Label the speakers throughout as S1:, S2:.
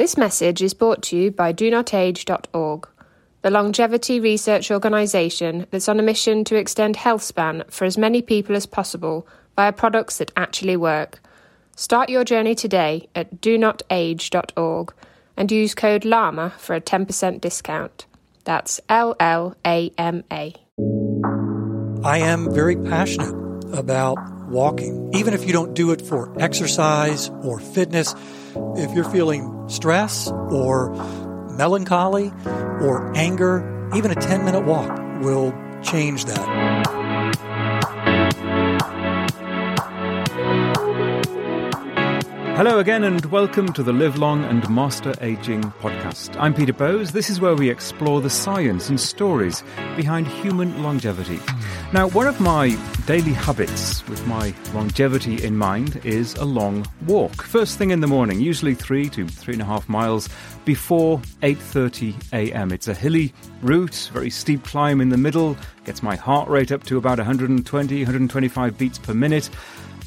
S1: This message is brought to you by DoNotAge.org, the longevity research organisation that's on a mission to extend health span for as many people as possible via products that actually work. Start your journey today at DoNotAge.org and use code LLAMA for a 10% discount. That's L L A M A.
S2: I am very passionate about walking, even if you don't do it for exercise or fitness if you're feeling stress or melancholy or anger, even a 10 minute walk will change that.
S3: Hello again, and welcome to the Live Long and Master Aging podcast. I'm Peter Bowes. This is where we explore the science and stories behind human longevity. Now, one of my daily habits with my longevity in mind is a long walk. First thing in the morning, usually three to three and a half miles before 8.30 a.m. It's a hilly route, very steep climb in the middle, gets my heart rate up to about 120, 125 beats per minute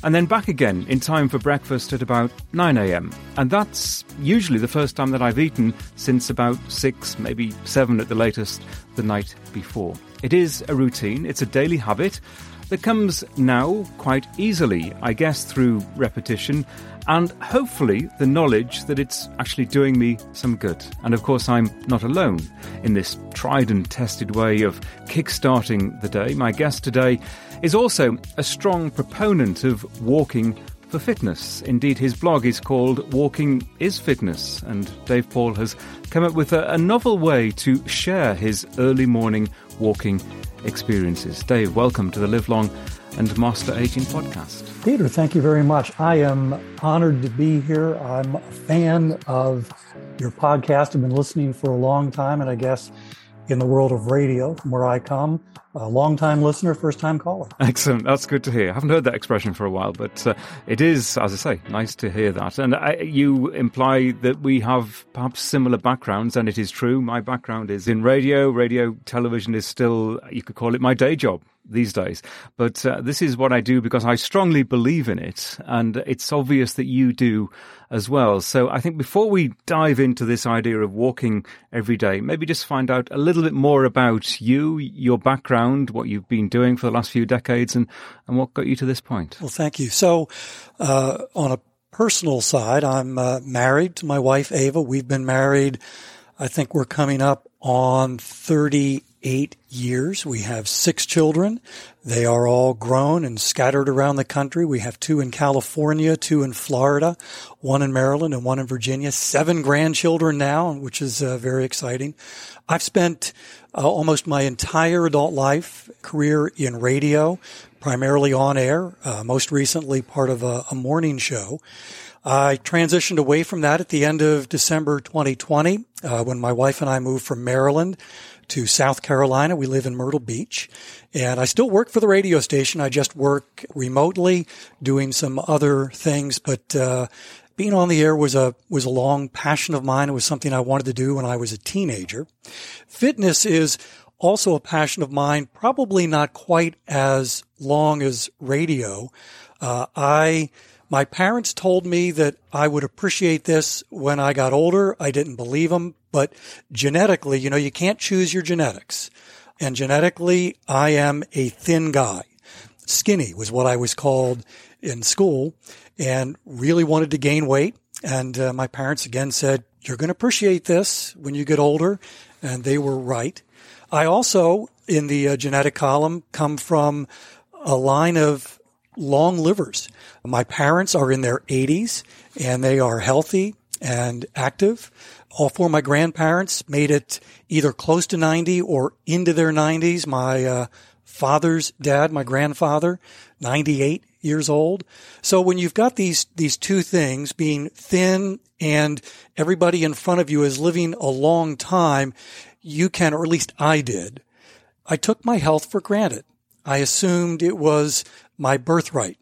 S3: and then back again in time for breakfast at about 9am. And that's usually the first time that I've eaten since about 6, maybe 7 at the latest, the night before. It is a routine, it's a daily habit that comes now quite easily, I guess, through repetition and hopefully the knowledge that it's actually doing me some good. And of course, I'm not alone in this tried and tested way of kickstarting the day. My guest today is also a strong proponent of walking for fitness. Indeed, his blog is called Walking is Fitness, and Dave Paul has come up with a, a novel way to share his early morning walking experiences. Dave, welcome to the Live Long and Master Aging podcast.
S2: Peter, thank you very much. I am honored to be here. I'm a fan of your podcast. I've been listening for a long time, and I guess in the world of radio, from where I come, a long time listener, first time caller.
S3: Excellent. That's good to hear. I haven't heard that expression for a while, but uh, it is, as I say, nice to hear that. And I, you imply that we have perhaps similar backgrounds, and it is true. My background is in radio. Radio, television is still, you could call it my day job these days. But uh, this is what I do because I strongly believe in it, and it's obvious that you do as well. So I think before we dive into this idea of walking every day, maybe just find out a little bit more about you, your background, what you've been doing for the last few decades, and, and what got you to this point.
S2: Well, thank you. So, uh, on a personal side, I'm uh, married to my wife, Ava. We've been married, I think we're coming up on 30 eight years. We have six children. They are all grown and scattered around the country. We have two in California, two in Florida, one in Maryland, and one in Virginia. Seven grandchildren now, which is uh, very exciting. I've spent uh, almost my entire adult life career in radio, primarily on air, uh, most recently part of a, a morning show. I transitioned away from that at the end of December 2020 uh, when my wife and I moved from Maryland to South Carolina. We live in Myrtle Beach and I still work for the radio station. I just work remotely doing some other things, but, uh, being on the air was a was a long passion of mine. It was something I wanted to do when I was a teenager. Fitness is also a passion of mine, probably not quite as long as radio. Uh, I my parents told me that I would appreciate this when I got older. I didn't believe them, but genetically, you know, you can't choose your genetics. And genetically, I am a thin guy. Skinny was what I was called in school and really wanted to gain weight. And uh, my parents again said, you're going to appreciate this when you get older. And they were right. I also, in the uh, genetic column, come from a line of long livers. My parents are in their 80s and they are healthy and active. All four of my grandparents made it either close to 90 or into their 90s. My uh, father's dad, my grandfather, 98 years old. So when you've got these these two things being thin and everybody in front of you is living a long time, you can or at least I did. I took my health for granted. I assumed it was my birthright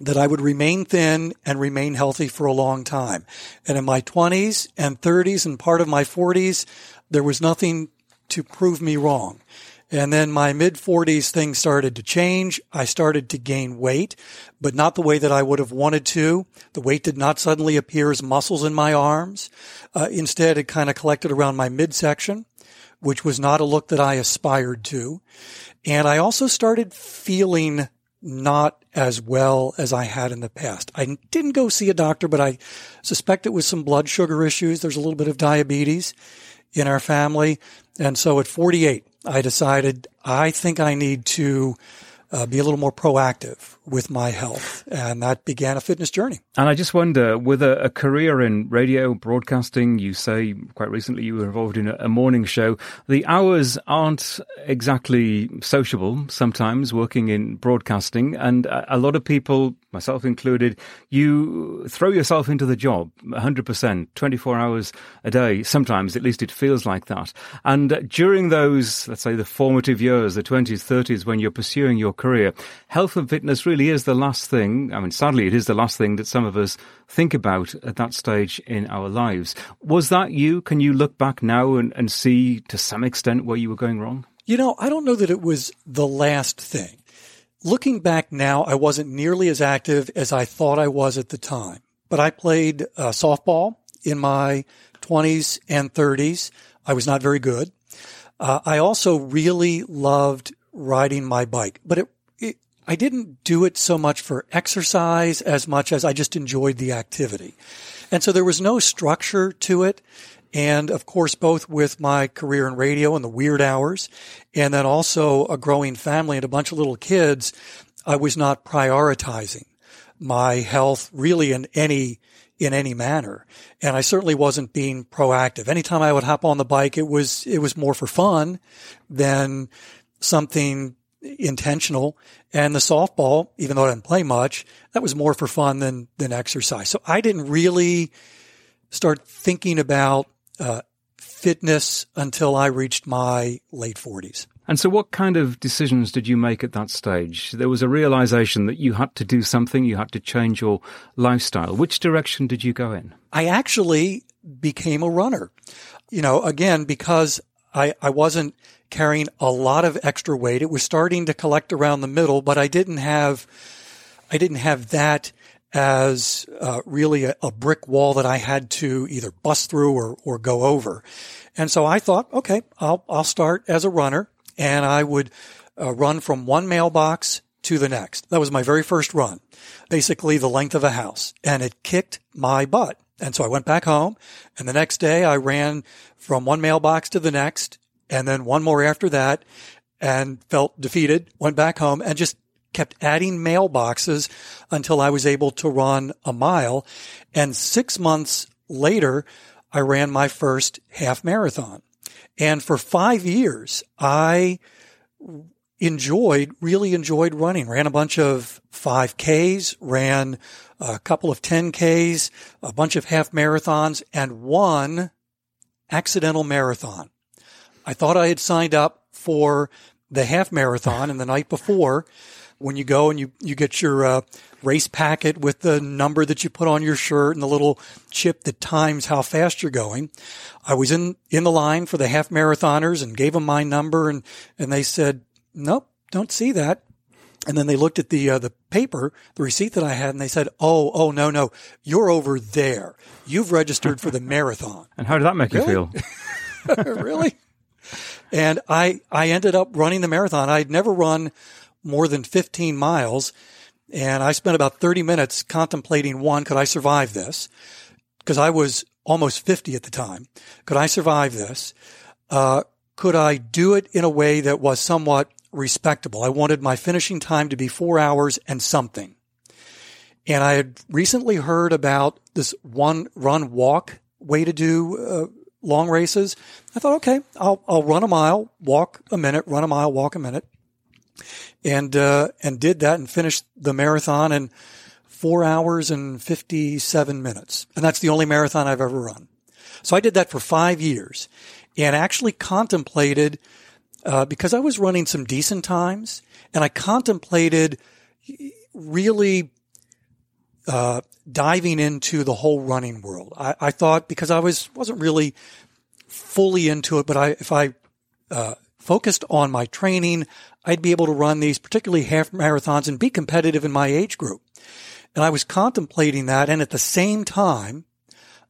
S2: that I would remain thin and remain healthy for a long time. And in my 20s and 30s and part of my 40s, there was nothing to prove me wrong. And then my mid 40s, things started to change. I started to gain weight, but not the way that I would have wanted to. The weight did not suddenly appear as muscles in my arms. Uh, instead, it kind of collected around my midsection, which was not a look that I aspired to. And I also started feeling not as well as I had in the past. I didn't go see a doctor, but I suspect it was some blood sugar issues. There's a little bit of diabetes in our family. And so at 48, I decided I think I need to uh, be a little more proactive with my health. And that began a fitness journey.
S3: And I just wonder, with a, a, career in radio broadcasting, you say quite recently you were involved in a, a morning show. The hours aren't exactly sociable sometimes working in broadcasting. And a, a lot of people, myself included, you throw yourself into the job 100%, 24 hours a day. Sometimes, at least it feels like that. And during those, let's say the formative years, the 20s, 30s, when you're pursuing your career, health and fitness really is the last thing. I mean, sadly, it is the last thing that some of us think about at that stage in our lives. Was that you? Can you look back now and, and see to some extent where you were going wrong?
S2: You know, I don't know that it was the last thing. Looking back now, I wasn't nearly as active as I thought I was at the time, but I played uh, softball in my 20s and 30s. I was not very good. Uh, I also really loved riding my bike, but it, it, I didn't do it so much for exercise as much as I just enjoyed the activity. And so there was no structure to it. And of course, both with my career in radio and the weird hours, and then also a growing family and a bunch of little kids, I was not prioritizing my health really in any in any manner. And I certainly wasn't being proactive. Anytime I would hop on the bike, it was, it was more for fun than something intentional. And the softball, even though I didn't play much, that was more for fun than, than exercise. So I didn't really start thinking about uh, fitness until I reached my late 40s.
S3: And so, what kind of decisions did you make at that stage? There was a realization that you had to do something, you had to change your lifestyle. Which direction did you go in?
S2: I actually became a runner. You know, again, because I, I wasn't carrying a lot of extra weight. It was starting to collect around the middle, but I didn't have, I didn't have that as uh, really a, a, brick wall that I had to either bust through or, or go over. And so I thought, okay, I'll, I'll start as a runner and I would uh, run from one mailbox to the next. That was my very first run, basically the length of a house and it kicked my butt. And so I went back home and the next day I ran from one mailbox to the next and then one more after that and felt defeated, went back home and just kept adding mailboxes until I was able to run a mile. And six months later, I ran my first half marathon. And for five years, I enjoyed, really enjoyed running. Ran a bunch of 5Ks, ran a couple of 10Ks, a bunch of half marathons, and one accidental marathon. I thought I had signed up for the half marathon and the night before when you go and you, you get your uh, race packet with the number that you put on your shirt and the little chip that times how fast you're going. I was in, in the line for the half marathoners and gave them my number and, and they said, nope, don't see that. And then they looked at the, uh, the paper, the receipt that I had and they said, Oh, oh, no, no, you're over there. You've registered for the marathon.
S3: and how did that make
S2: really?
S3: you
S2: feel? really? And I, I ended up running the marathon. I'd never run more than 15 miles. And I spent about 30 minutes contemplating one, could I survive this? Because I was almost 50 at the time. Could I survive this? Uh, could I do it in a way that was somewhat respectable? I wanted my finishing time to be four hours and something. And I had recently heard about this one run walk way to do uh, long races. I thought, okay, I'll, I'll run a mile, walk a minute, run a mile, walk a minute. And, uh, and did that and finished the marathon in four hours and 57 minutes. And that's the only marathon I've ever run. So I did that for five years and actually contemplated, uh, because I was running some decent times and I contemplated really uh, diving into the whole running world. I, I, thought because I was wasn't really fully into it, but I if I uh, focused on my training, I'd be able to run these, particularly half marathons and be competitive in my age group. And I was contemplating that. And at the same time,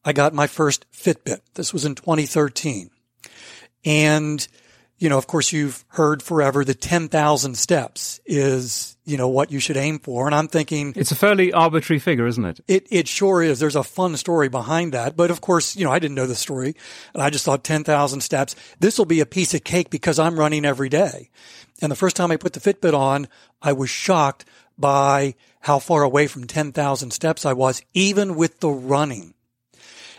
S2: I got my first Fitbit. This was in 2013. And you know, of course, you've heard forever that 10,000 steps is, you know, what you should aim for. And I'm thinking.
S3: It's a fairly arbitrary figure, isn't it?
S2: It, it sure is. There's a fun story behind that. But of course, you know, I didn't know the story and I just thought 10,000 steps. This will be a piece of cake because I'm running every day. And the first time I put the Fitbit on, I was shocked by how far away from 10,000 steps I was, even with the running.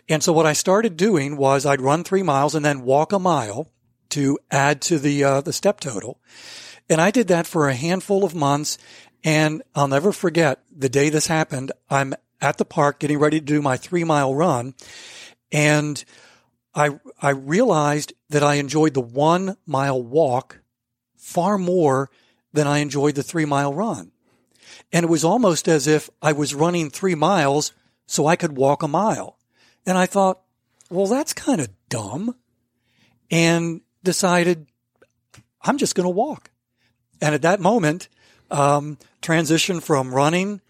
S2: And so what I started doing was I'd run three miles and then walk a mile to add to the uh, the step total. And I did that for a handful of months. And I'll never forget the day this happened. I'm at the park getting ready to do my three mile run. And I, I realized that I enjoyed the one mile walk far more than I enjoyed the three mile run. And it was almost as if I was running three miles so I could walk a mile. And I thought, well, that's kind of dumb. And decided I'm just going to walk. And at that moment, um, transition from running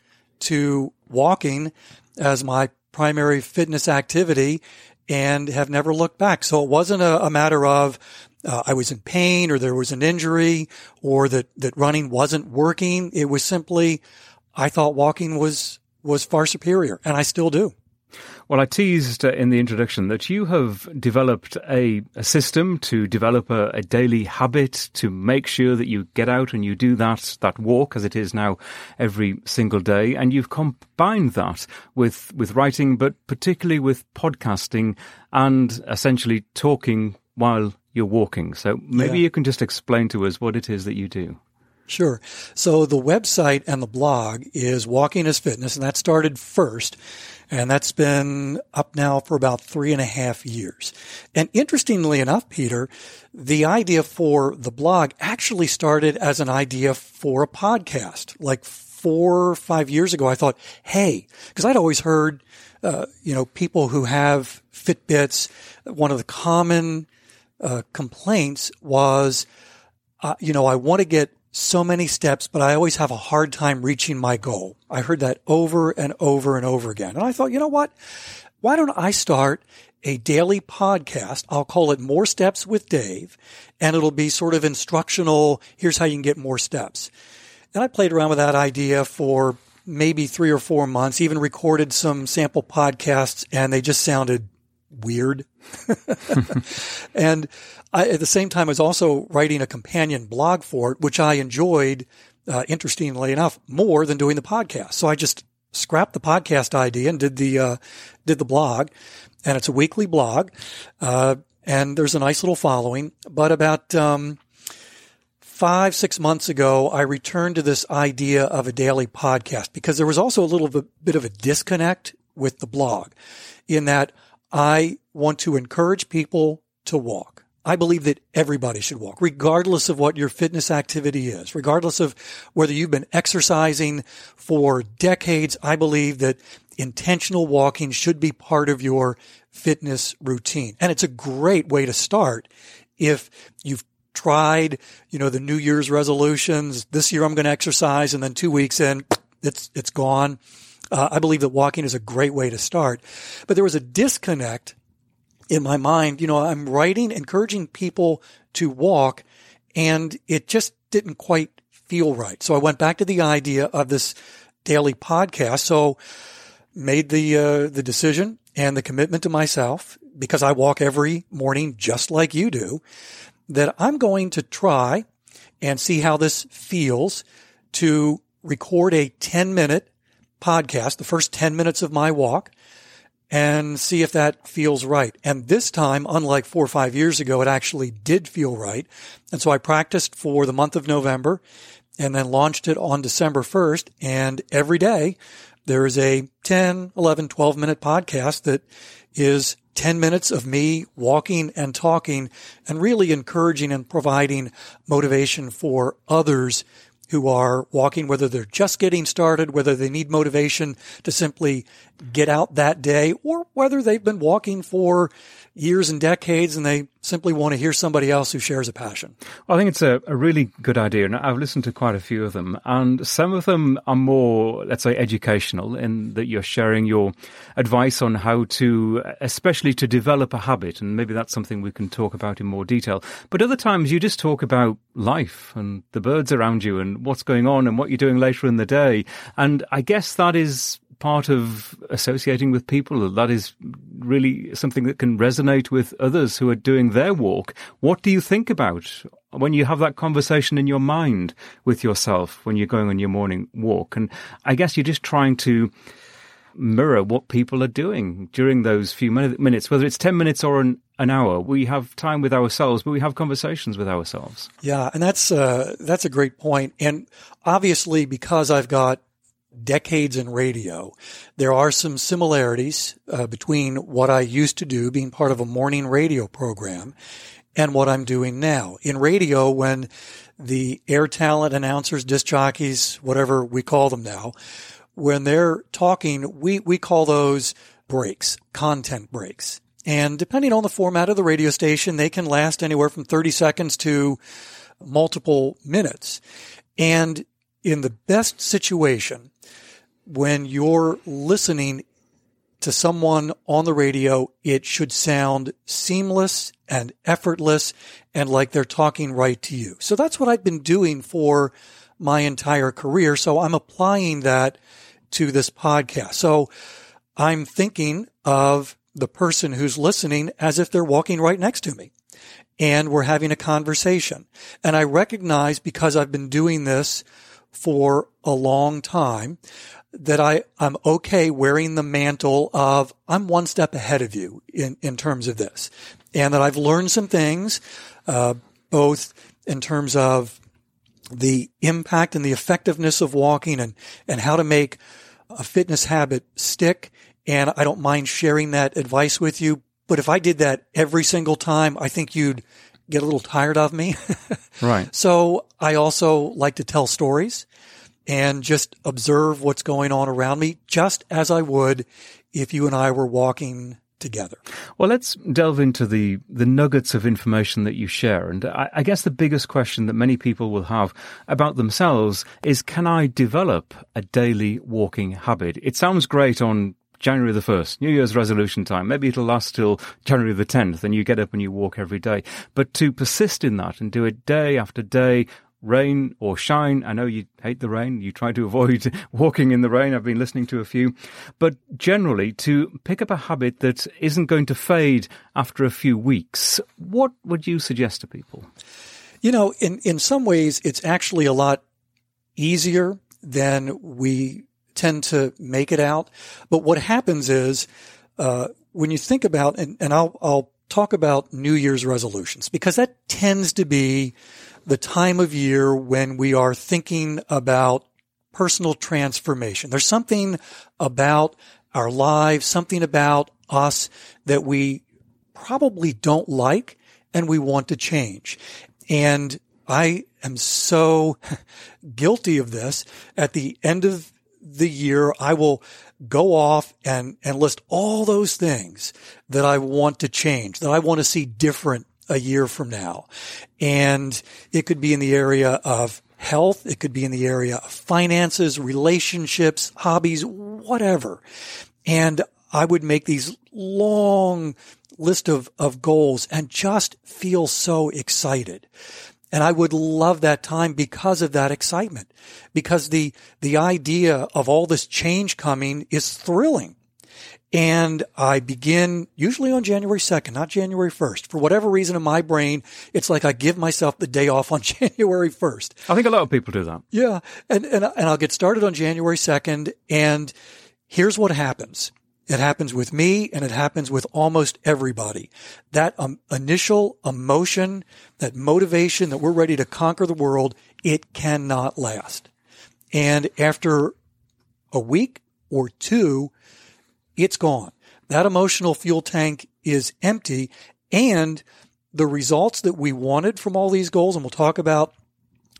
S2: to walking as my primary fitness activity and have never looked back. So it wasn't a, a matter of uh, I was in pain or there was an injury or that, that running wasn't working. It was simply I thought walking was was far superior and I still do.
S3: Well, I teased in the introduction that you have developed a, a system to develop a, a, daily habit to make sure that you get out and you do that, that walk as it is now every single day. And you've combined that with, with writing, but particularly with podcasting and essentially talking while you're walking. So maybe yeah. you can just explain to us what it is that you do.
S2: Sure. So the website and the blog is Walking is Fitness, and that started first. And that's been up now for about three and a half years. And interestingly enough, Peter, the idea for the blog actually started as an idea for a podcast. Like four or five years ago, I thought, hey, because I'd always heard, uh, you know, people who have Fitbits, one of the common uh, complaints was, uh, you know, I want to get so many steps, but I always have a hard time reaching my goal. I heard that over and over and over again. And I thought, you know what? Why don't I start a daily podcast? I'll call it More Steps with Dave, and it'll be sort of instructional. Here's how you can get more steps. And I played around with that idea for maybe three or four months, even recorded some sample podcasts, and they just sounded weird. and I, at the same time, I was also writing a companion blog for it, which I enjoyed, uh, interestingly enough, more than doing the podcast. So I just scrapped the podcast idea and did the uh, did the blog, and it's a weekly blog, uh, and there's a nice little following. But about um, five six months ago, I returned to this idea of a daily podcast because there was also a little bit of a disconnect with the blog, in that I want to encourage people to walk. I believe that everybody should walk, regardless of what your fitness activity is, regardless of whether you've been exercising for decades. I believe that intentional walking should be part of your fitness routine. And it's a great way to start if you've tried, you know, the New Year's resolutions. This year I'm going to exercise and then two weeks in, it's, it's gone. Uh, I believe that walking is a great way to start. But there was a disconnect in my mind, you know, I'm writing, encouraging people to walk and it just didn't quite feel right. So I went back to the idea of this daily podcast. So made the, uh, the decision and the commitment to myself because I walk every morning just like you do that I'm going to try and see how this feels to record a 10 minute podcast, the first 10 minutes of my walk and see if that feels right. And this time, unlike four or five years ago, it actually did feel right. And so I practiced for the month of November and then launched it on December 1st. And every day there is a 10, 11, 12 minute podcast that is 10 minutes of me walking and talking and really encouraging and providing motivation for others who are walking, whether they're just getting started, whether they need motivation to simply get out that day or whether they've been walking for years and decades and they simply want to hear somebody else who shares a passion.
S3: Well, I think it's a, a, really good idea, and I've listened to quite a few of them, and some of them are more, let's say, educational in that you're sharing your advice on how to, especially to develop a habit, and maybe that's something we can talk about in more detail. But other times you just talk about life and the birds around you and what's going on and what you're doing later in the day, and I guess that is part of associating with people. That is really something that can resonate with others who are doing their walk. What do you think about when you have that conversation in your mind with yourself when you're going on your morning walk? And I guess you're just trying to mirror what people are doing during those few minutes, whether it's 10 minutes or an, an hour. We have time with ourselves, but we have conversations with ourselves.
S2: Yeah, and that's uh, that's a great point. And obviously, because I've got decades in radio, there are some similarities uh, between what I used to do, being part of a morning radio program, and what I'm doing now. In radio, when the air talent announcers, disc jockeys, whatever we call them now, when they're talking, we, we call those breaks, content breaks. And depending on the format of the radio station, they can last anywhere from 30 seconds to multiple minutes. And in the best situation, when you're listening to someone on the radio, it should sound seamless and effortless and like they're talking right to you. So that's what I've been doing for my entire career. So I'm applying that to this podcast. So I'm thinking of the person who's listening as if they're walking right next to me and we're having a conversation. And I recognize because I've been doing this for a long time that I, I'm okay wearing the mantle of I'm one step ahead of you in, in terms of this. And that I've learned some things, uh, both in terms of the impact and the effectiveness of walking and, and how to make a fitness habit stick. And I don't mind sharing that advice with you. But if I did that every single time, I think you'd get a little tired of me.
S3: right.
S2: So I also like to tell stories and just observe what's going on around me, just as I would if you and I were walking together.
S3: Well, let's delve into the, the nuggets of information that you share. And I, I, guess the biggest question that many people will have about themselves is can I develop a daily walking habit? It sounds great on January the 1st, New Year's resolution time. Maybe it'll last till January the 10th and you get up and you walk every day. But to persist in that and do it day after day, rain or shine. I know you hate the rain. You try to avoid walking in the rain. I've been listening to a few. But generally, to pick up a habit that isn't going to fade after a few weeks, what would you suggest to people?
S2: You know, in, in some ways, it's actually a lot easier than we tend to make it out. But what happens is, uh, when you think about, and, and I'll, I'll talk about New Year's resolutions because that tends to be the time of year when we are thinking about personal transformation. There's something about our lives, something about us that we probably don't like and we want to change. And I am so guilty of this. At the end of the year, I will go off and, and list all those things that I want to change, that I want to see different a year from now. And it could be in the area of health. It could be in the area of finances, relationships, hobbies, whatever. And I would make these long list of, of goals and just feel so excited. And I would love that time because of that excitement, because the, the idea of all this change coming is thrilling. And I begin usually on January 2nd, not January 1st. For whatever reason in my brain, it's like I give myself the day off on January 1st.
S3: I think a lot of people do that.
S2: Yeah. And, and, and I'll get started on January 2nd. And here's what happens. It happens with me and it happens with almost everybody. That um, initial emotion, that motivation that we're ready to conquer the world, it cannot last. And after a week or two, it's gone. That emotional fuel tank is empty and the results that we wanted from all these goals, and we'll talk about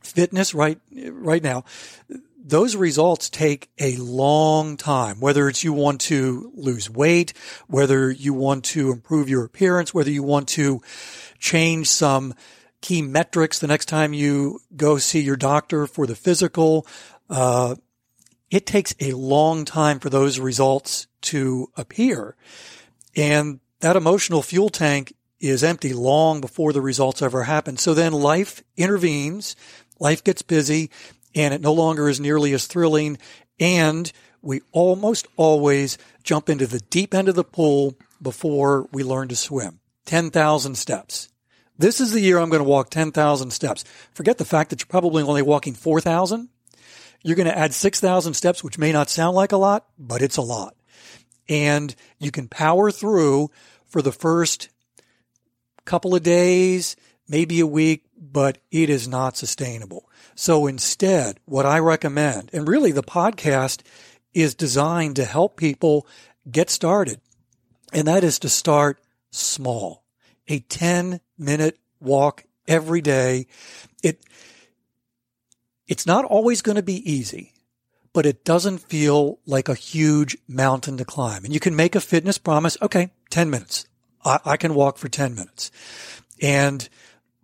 S2: fitness right, right now. those results take a long time, whether it's you want to lose weight, whether you want to improve your appearance, whether you want to change some key metrics the next time you go see your doctor for the physical. Uh, it takes a long time for those results to appear. And that emotional fuel tank is empty long before the results ever happen. So then life intervenes, life gets busy, and it no longer is nearly as thrilling. And we almost always jump into the deep end of the pool before we learn to swim. 10,000 steps. This is the year I'm going to walk 10,000 steps. Forget the fact that you're probably only walking 4,000. You're going to add 6,000 steps, which may not sound like a lot, but it's a lot. And you can power through for the first couple of days, maybe a week, but it is not sustainable. So instead, what I recommend, and really the podcast is designed to help people get started, and that is to start small. A 10 minute walk every day. It, it's not always going to be easy, but it doesn't feel like a huge mountain to climb. And you can make a fitness promise. Okay, 10 minutes. I, I can walk for 10 minutes. And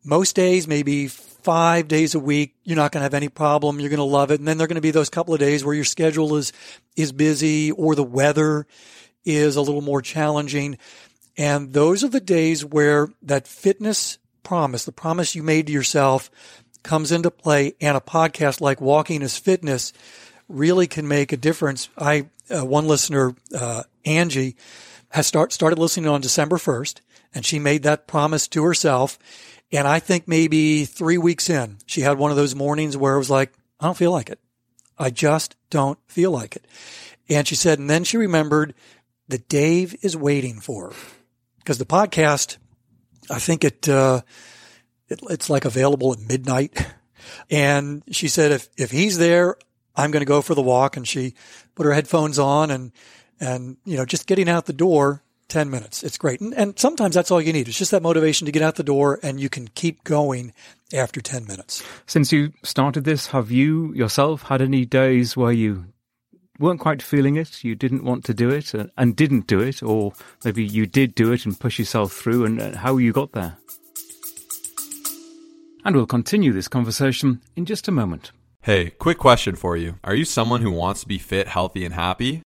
S2: most days, maybe five days a week, you're not going to have any problem. You're going to love it. And then there are going to be those couple of days where your schedule is, is busy or the weather is a little more challenging. And those are the days where that fitness promise, the promise you made to yourself comes into play and a podcast like Walking is Fitness really can make a difference. I, uh, one listener, uh, Angie, has start, started listening on December 1st and she made that promise to herself. And I think maybe three weeks in, she had one of those mornings where it was like, I don't feel like it. I just don't feel like it. And she said, and then she remembered that Dave is waiting for her because the podcast, I think it, uh, it, it's like available at midnight. And she said, if, if he's there, I'm going to go for the walk. And she put her headphones on and, and, you know, just getting out the door 10 minutes. It's great. And, and sometimes that's all you need. It's just that motivation to get out the door and you can keep going after 10 minutes.
S3: Since you started this, have you yourself had any days where you weren't quite feeling it, you didn't want to do it and, didn't do it, or maybe you did do it and push yourself through and how you got there? And we'll continue this conversation in just a moment.
S4: Hey, quick question for you. Are you someone who wants to be fit, healthy, and happy?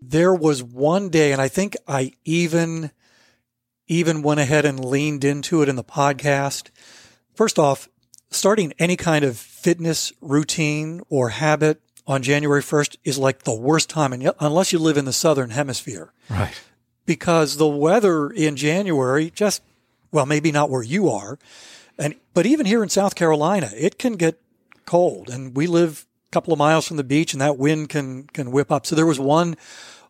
S2: There was one day, and I think I even even went ahead and leaned into it in the podcast. First off, starting any kind of fitness routine or habit on January 1st is like the worst time, and unless you live in the southern hemisphere,
S3: right?
S2: Because the weather in January just well, maybe not where you are, and but even here in South Carolina, it can get cold, and we live couple of miles from the beach, and that wind can can whip up. So there was one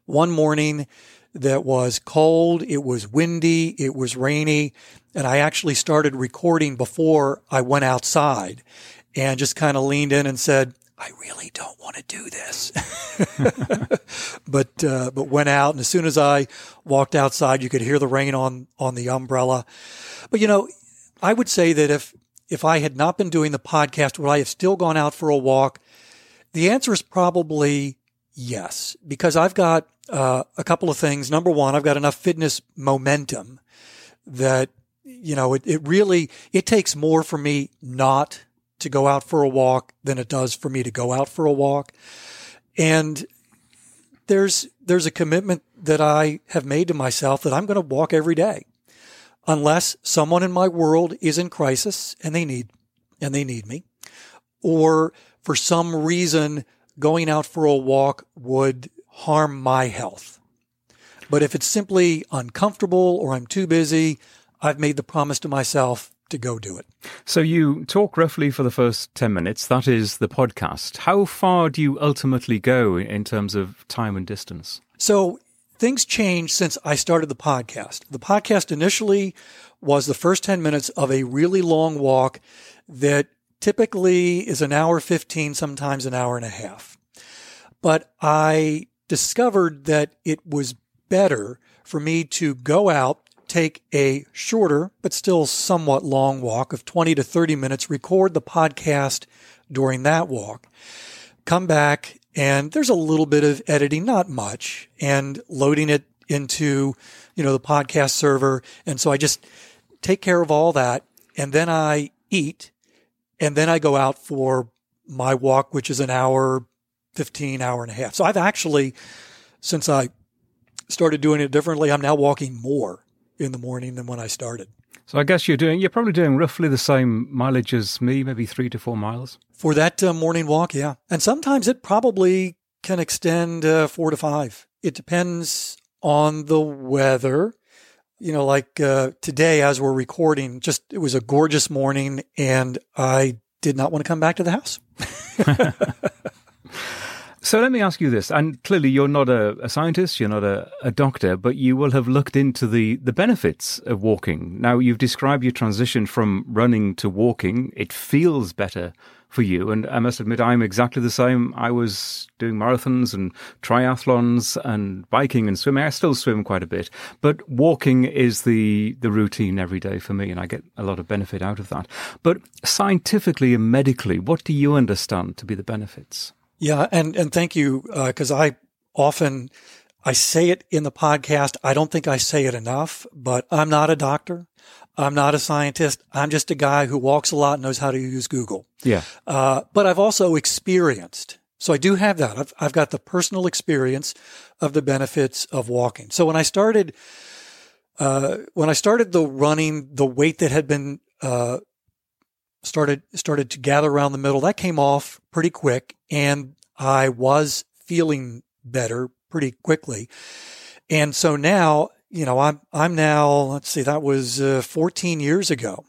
S2: one morning that was cold, it was windy, it was rainy, and I actually started recording before I went outside and just kind of leaned in and said, I really don't want to do this. but uh, but went out and as soon as I walked outside you could hear the rain on on the umbrella. But you know, I would say that if if I had not been doing the podcast, would I have still gone out for a walk? The answer is probably yes, because I've got uh, a couple of things. Number one, I've got enough fitness momentum that, you know, it, it really, it takes more for me not to go out for a walk than it does for me to go out for a walk. And there's, there's a commitment that I have made to myself that I'm going to walk every day unless someone in my world is in crisis and they need, and they need me or for some reason going out for a walk would harm my health. But if it's simply uncomfortable or I'm too busy, I've made the promise to myself to go do it.
S3: So you talk roughly for the first 10 minutes. That is the podcast. How far do you ultimately go in terms of time and distance?
S2: So things changed since I started the podcast. The podcast initially was the first 10 minutes of a really long walk that typically is an hour 15, sometimes an hour and a half. But I discovered that it was better for me to go out, take a shorter but still somewhat long walk of 20 to 30 minutes, record the podcast during that walk, come back, and there's a little bit of editing, not much, and loading it into, you know, the podcast server. And so I just take care of all that. And then I eat and then I go out for my walk, which is an hour, 15 hour and a half. So I've actually, since I started doing it differently, I'm now walking more in the morning than when I started.
S3: So I guess you're doing, you're probably doing roughly the same mileage as me, maybe three to four miles.
S2: For that uh, morning walk, yeah. And sometimes it probably can extend uh, four to five. It depends on the weather. You know, like uh, today as we're recording, just it was a gorgeous morning and I did not want to come back to the house.
S3: So let me ask you this, and clearly you're not a, a scientist, you're not a, a, doctor, but you will have looked into the, the benefits of walking. Now, you've described your transition from running to walking. It feels better for you. And I must admit, I'm exactly the same. I was doing marathons and triathlons and biking and swimming. I still swim quite a bit, but walking is the, the routine every day for me. And I get a lot of benefit out of that. But scientifically and medically, what do you understand to be the benefits?
S2: Yeah, and and thank you because uh, I often I say it in the podcast. I don't think I say it enough, but I'm not a doctor. I'm not a scientist. I'm just a guy who walks a lot and knows how to use Google.
S3: Yeah.
S2: Uh, but I've also experienced. So I do have that. I've, I've got the personal experience of the benefits of walking. So when I started, uh, when I started the running, the weight that had been, uh, started started to gather around the middle. That came off pretty quick, and I was feeling better pretty quickly. And so now, you know, I'm I'm now let's see, that was uh, 14 years ago.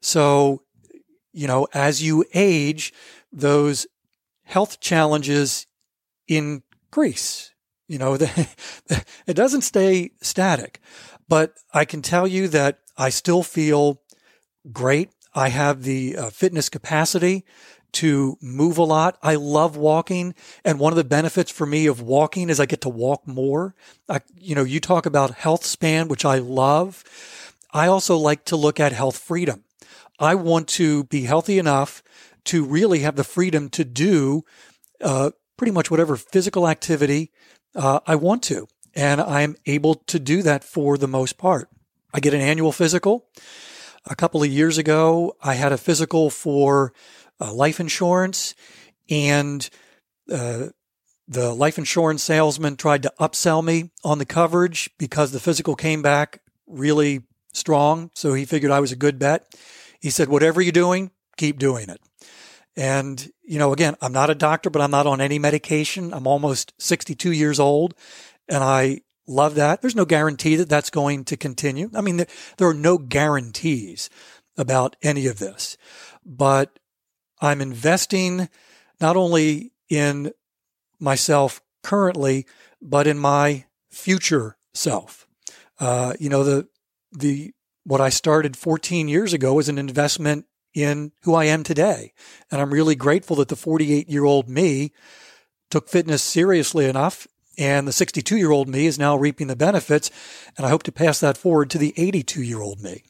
S2: So, you know, as you age, those health challenges increase. You know, the, it doesn't stay static. But I can tell you that I still feel great. I have the uh, fitness capacity to move a lot. I love walking. And one of the benefits for me of walking is I get to walk more. I, you know, you talk about health span, which I love. I also like to look at health freedom. I want to be healthy enough to really have the freedom to do uh, pretty much whatever physical activity uh, I want to. And I'm able to do that for the most part. I get an annual physical a couple of years ago, I had a physical for uh, life insurance, and uh, the life insurance salesman tried to upsell me on the coverage because the physical came back really strong. So he figured I was a good bet. He said, Whatever you're doing, keep doing it. And, you know, again, I'm not a doctor, but I'm not on any medication. I'm almost 62 years old and I Love that. There's no guarantee that that's going to continue. I mean, there are no guarantees about any of this, but I'm investing not only in myself currently, but in my future self. Uh, you know, the, the, what I started 14 years ago was an investment in who I am today. And I'm really grateful that the 48 year old me took fitness seriously enough and the 62 year old me is now reaping the benefits. And I hope to pass that forward to the 82 year old me.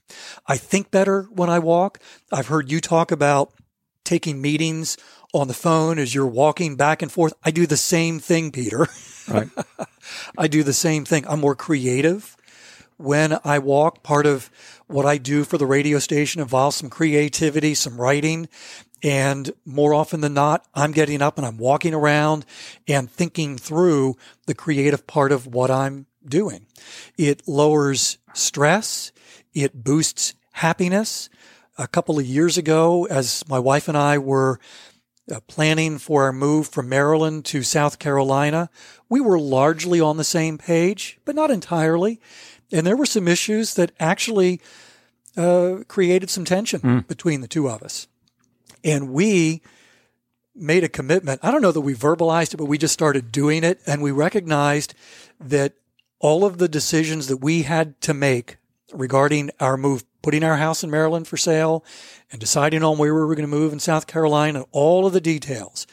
S2: I think better when I walk. I've heard you talk about taking meetings on the phone as you're walking back and forth. I do the same thing, Peter. Right. I do the same thing. I'm more creative when I walk. Part of what I do for the radio station involves some creativity, some writing. And more often than not, I'm getting up and I'm walking around and thinking through the creative part of what I'm doing. It lowers stress. It boosts happiness. A couple of years ago, as my wife and I were uh, planning for our move from Maryland to South Carolina, we were largely on the same page, but not entirely. And there were some issues that actually uh, created some tension between the two of us. And we made a commitment. I don't know that we verbalized it, but we just started doing it. And we recognized that all of the decisions that we had to make regarding our move, putting our house in Maryland for sale and deciding on where we were going to move in South Carolina, all of the details,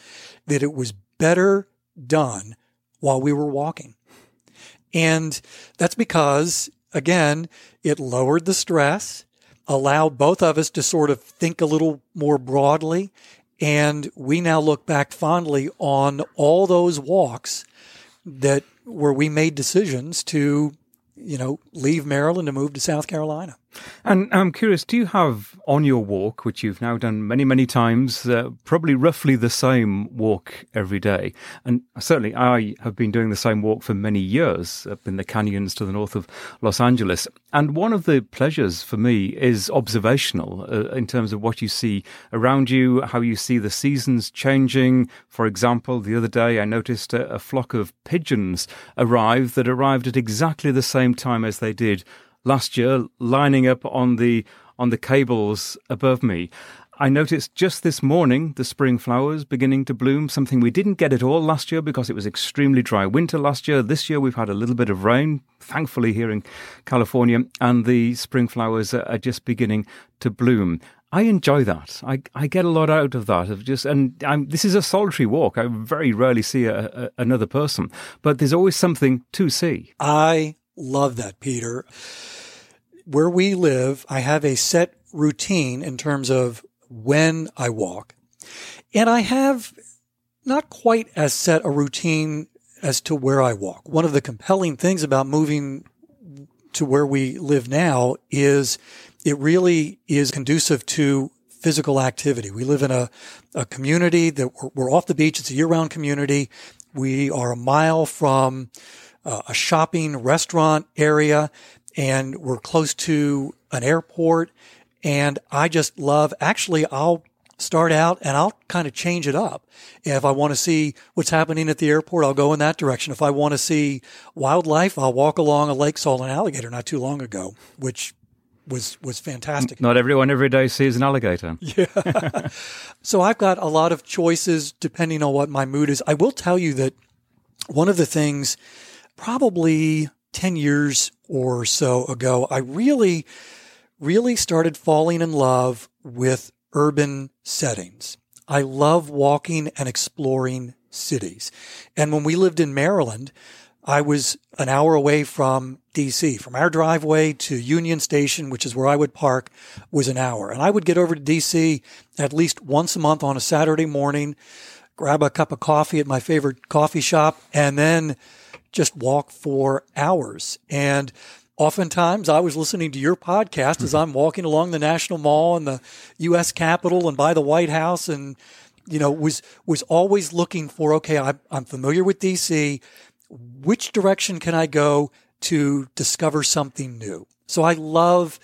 S2: that it was better done while we were walking. And that's because, again, it lowered the stress, allowed both of us to sort of think a little more broadly. And we now look back fondly on all those walks that where we made decisions to, you know, leave Maryland to move to South Carolina.
S3: And I'm curious, do you have on your walk, which you've now done many, many times, uh, probably roughly the same walk every day? And certainly I have been doing the same walk for many years up in the canyons to the north of Los Angeles. And one of the pleasures for me is observational uh, in terms of what you see around you, how you see the seasons changing. For example, the other day I noticed a, a flock of pigeons arrive that arrived at exactly the same time as they did last year lining up on the on the cables above me. I noticed just this morning the spring flowers beginning to bloom, something we didn't get at all last year because it was extremely dry winter last year. This year we've had a little bit of rain, thankfully here in California, and the spring flowers are just beginning to bloom. I enjoy that. I, I get a lot out of that. Of just and I'm, this is a solitary walk. I very rarely see a, a, another person, but there's always something to see.
S2: I love that, Peter. Where we live, I have a set routine in terms of when I walk. And I have not quite as set a routine as to where I walk. One of the compelling things about moving to where we live now is it really is conducive to physical activity. We live in a, a community that we're, we're off the beach. It's a year round community. We are a mile from uh, a shopping restaurant area and we're close to an airport. And I just love, actually, I'll start out and I'll kind of change it up. If I want to see what's happening at the airport, I'll go in that direction. If I want to see wildlife, I'll walk along a lake saw an alligator not too long ago, which was was fantastic.
S3: Not everyone every day sees an alligator.
S2: Yeah. so I've got a lot of choices depending on what my mood is. I will tell you that one of the things probably 10 years or so ago, I really really started falling in love with urban settings. I love walking and exploring cities. And when we lived in Maryland, I was an hour away from DC. From our driveway to Union Station, which is where I would park, was an hour. And I would get over to DC at least once a month on a Saturday morning, grab a cup of coffee at my favorite coffee shop, and then just walk for hours. And oftentimes I was listening to your podcast as mm-hmm. I'm walking along the National Mall and the U.S. Capitol and by the White House, and you know was was always looking for okay, I'm, I'm familiar with D.C. Which direction can I go to discover something new? So I love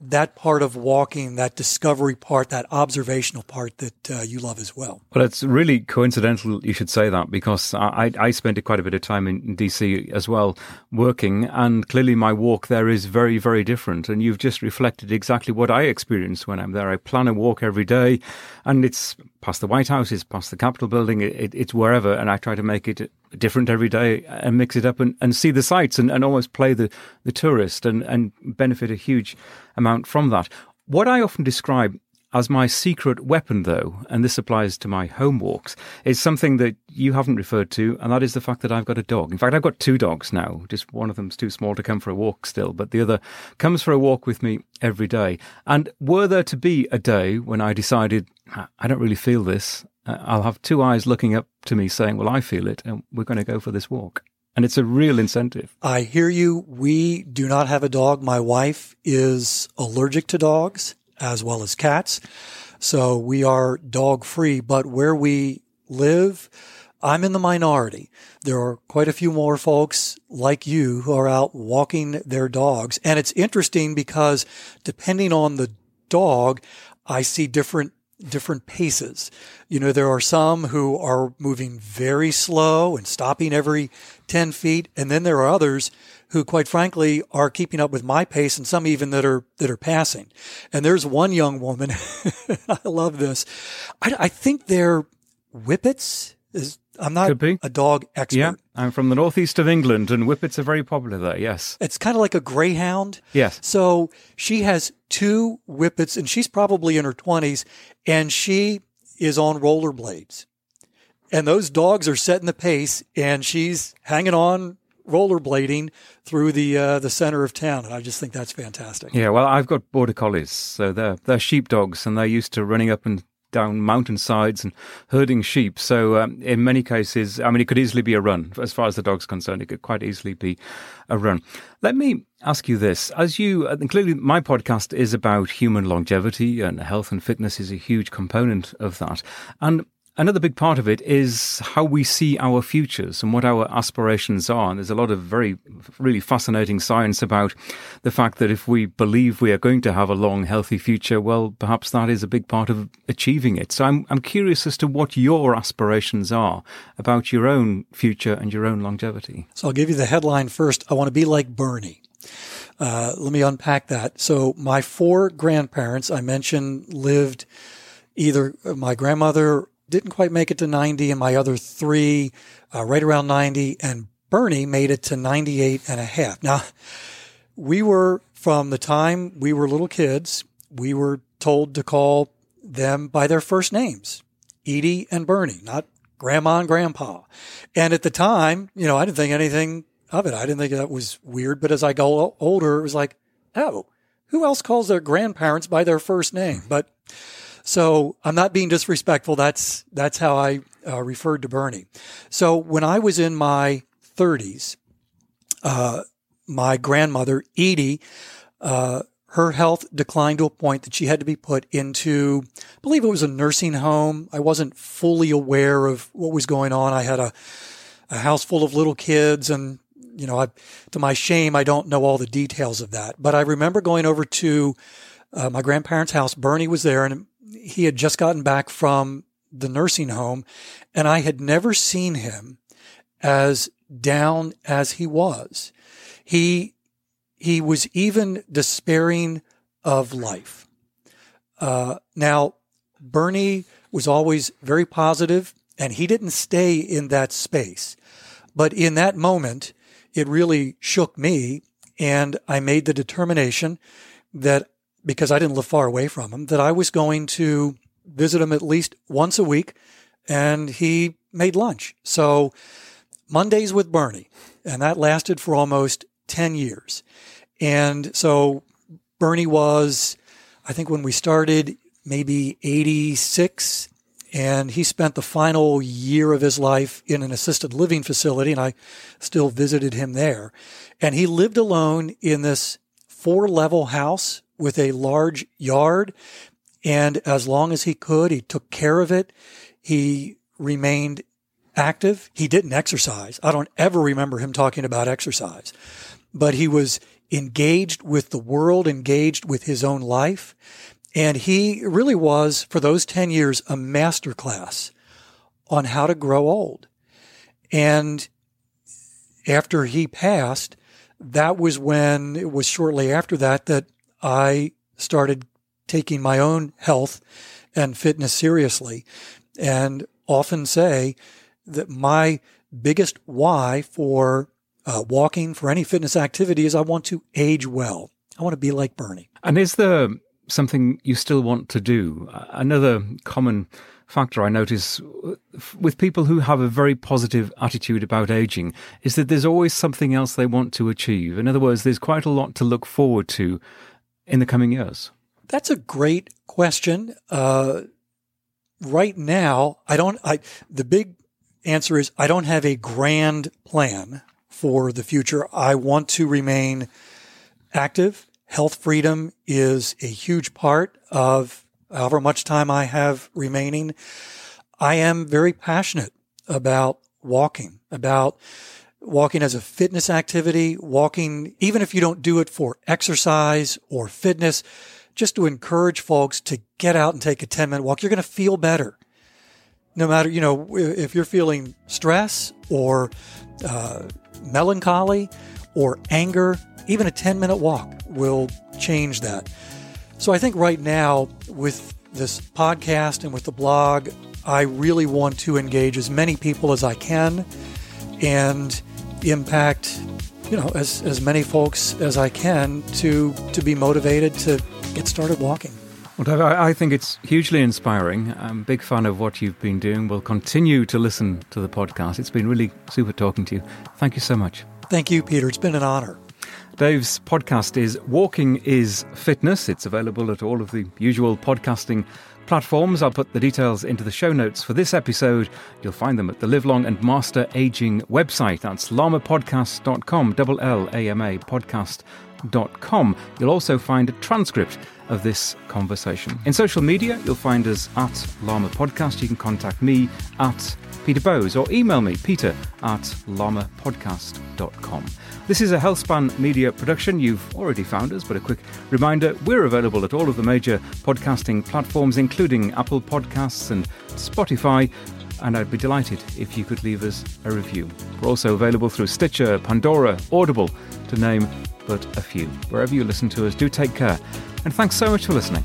S2: that part of walking, that discovery part, that observational part that uh, you love as well.
S3: Well, it's really coincidental you should say that because I, I spent quite a bit of time in DC as well working, and clearly my walk there is very, very different. And you've just reflected exactly what I experience when I'm there. I plan a walk every day, and it's past the White House, it's past the Capitol building, it, it's wherever, and I try to make it different every day and mix it up and, and see the sights and, and almost play the, the tourist and, and benefit a huge amount from that. What I often describe as my secret weapon, though, and this applies to my home walks, is something that you haven't referred to, and that is the fact that I've got a dog. In fact, I've got two dogs now. Just one of them's too small to come for a walk still, but the other comes for a walk with me every day. And were there to be a day when I decided, I don't really feel this, uh, I'll have two eyes looking up to me saying, Well, I feel it, and we're going to go for this walk. And it's a real incentive.
S2: I hear you. We do not have a dog. My wife is allergic to dogs as well as cats. So we are dog free, but where we live, I'm in the minority. There are quite a few more folks like you who are out walking their dogs. And it's interesting because depending on the dog, I see different different paces. You know, there are some who are moving very slow and stopping every 10 feet. And then there are others who, quite frankly, are keeping up with my pace and some even that are, that are passing. And there's one young woman. I love this. I, I think they're whippets is I'm not a dog expert.
S3: Yeah, I'm from the northeast of England, and whippets are very popular there. Yes.
S2: It's kind of like a greyhound.
S3: Yes.
S2: So she has two whippets and she's probably in her 20s and she is on rollerblades. And those dogs are setting the pace and she's hanging on rollerblading through the uh, the center of town and I just think that's fantastic.
S3: Yeah, well, I've got border collies, so they're they're sheepdogs, and they're used to running up and down mountainsides and herding sheep. So, um, in many cases, I mean, it could easily be a run. As far as the dog's concerned, it could quite easily be a run. Let me ask you this: as you uh, clearly, my podcast is about human longevity, and health and fitness is a huge component of that, and Another big part of it is how we see our futures and what our aspirations are. And there's a lot of very, really fascinating science about the fact that if we believe we are going to have a long, healthy future, well, perhaps that is a big part of achieving it. So I'm, I'm curious as to what your aspirations are about your own future and your own longevity.
S2: So I'll give you the headline first. I want to be like Bernie. Uh, let me unpack that. So my four grandparents I mentioned lived either my grandmother didn't quite make it to 90 and my other three uh, right around 90 and Bernie made it to 98 and a half. Now we were from the time we were little kids, we were told to call them by their first names, Edie and Bernie, not grandma and grandpa. And at the time, you know, I didn't think anything of it. I didn't think that was weird. But as I got older, it was like, oh, who else calls their grandparents by their first name? But so I'm not being disrespectful. That's that's how I uh, referred to Bernie. So when I was in my 30s, uh, my grandmother Edie, uh, her health declined to a point that she had to be put into, I believe it was a nursing home. I wasn't fully aware of what was going on. I had a, a house full of little kids and you know, I, to my shame, I don't know all the details of that, but I remember going over to uh, my grandparents' house. Bernie was there and he had just gotten back from the nursing home and I had never seen him as down as he was. He, he was even despairing of life. Uh, now, Bernie was always very positive and he didn't stay in that space. But in that moment, it really shook me. And I made the determination that because I didn't live far away from him, that I was going to visit him at least once a week. And he made lunch. So Mondays with Bernie. And that lasted for almost 10 years. And so Bernie was, I think when we started, maybe 86, and he spent the final year of his life in an assisted living facility, and I still visited him there. And he lived alone in this four level house with a large yard. And as long as he could, he took care of it. He remained active. He didn't exercise. I don't ever remember him talking about exercise, but he was engaged with the world, engaged with his own life. And he really was, for those 10 years, a masterclass on how to grow old. And after he passed, that was when it was shortly after that that I started taking my own health and fitness seriously and often say that my biggest why for uh, walking for any fitness activity is I want to age well. I want to be like Bernie.
S3: And is there something you still want to do? Another common factor I notice with people who have a very positive attitude about aging is that there's always something else they want to achieve. In other words, there's quite a lot to look forward to in the coming years.
S2: That's a great question. Uh, right now, I don't, I, the big answer is I don't have a grand plan for the future. I want to remain active. Health freedom is a huge part of however much time I have remaining. I am very passionate about walking, about walking as a fitness activity, walking, even if you don't do it for exercise or fitness, just to encourage folks to get out and take a 10 minute walk. You're going to feel better. No matter, you know, if you're feeling stress or uh, melancholy or anger, even a 10 minute walk will change that. So I think right now, with this podcast and with the blog, I really want to engage as many people as I can and impact, you know, as, as many folks as I can to to be motivated to get started walking.
S3: Well, I think it's hugely inspiring. I'm a big fan of what you've been doing. We'll continue to listen to the podcast. It's been really super talking to you. Thank you so much.
S2: Thank you, Peter. It's been an honor.
S3: Dave's podcast is Walking is Fitness. It's available at all of the usual podcasting platforms. I'll put the details into the show notes for this episode. You'll find them at the Live Long and Master Aging website. That's llamapodcast.com, double L A M A podcast.com. You'll also find a transcript of this conversation. In social media, you'll find us at Llama Podcast. You can contact me at Peter Bowes or email me, peter at llamapodcast.com. This is a Healthspan media production. You've already found us, but a quick reminder we're available at all of the major podcasting platforms, including Apple Podcasts and Spotify. And I'd be delighted if you could leave us a review. We're also available through Stitcher, Pandora, Audible, to name but a few. Wherever you listen to us, do take care. And thanks so much for listening.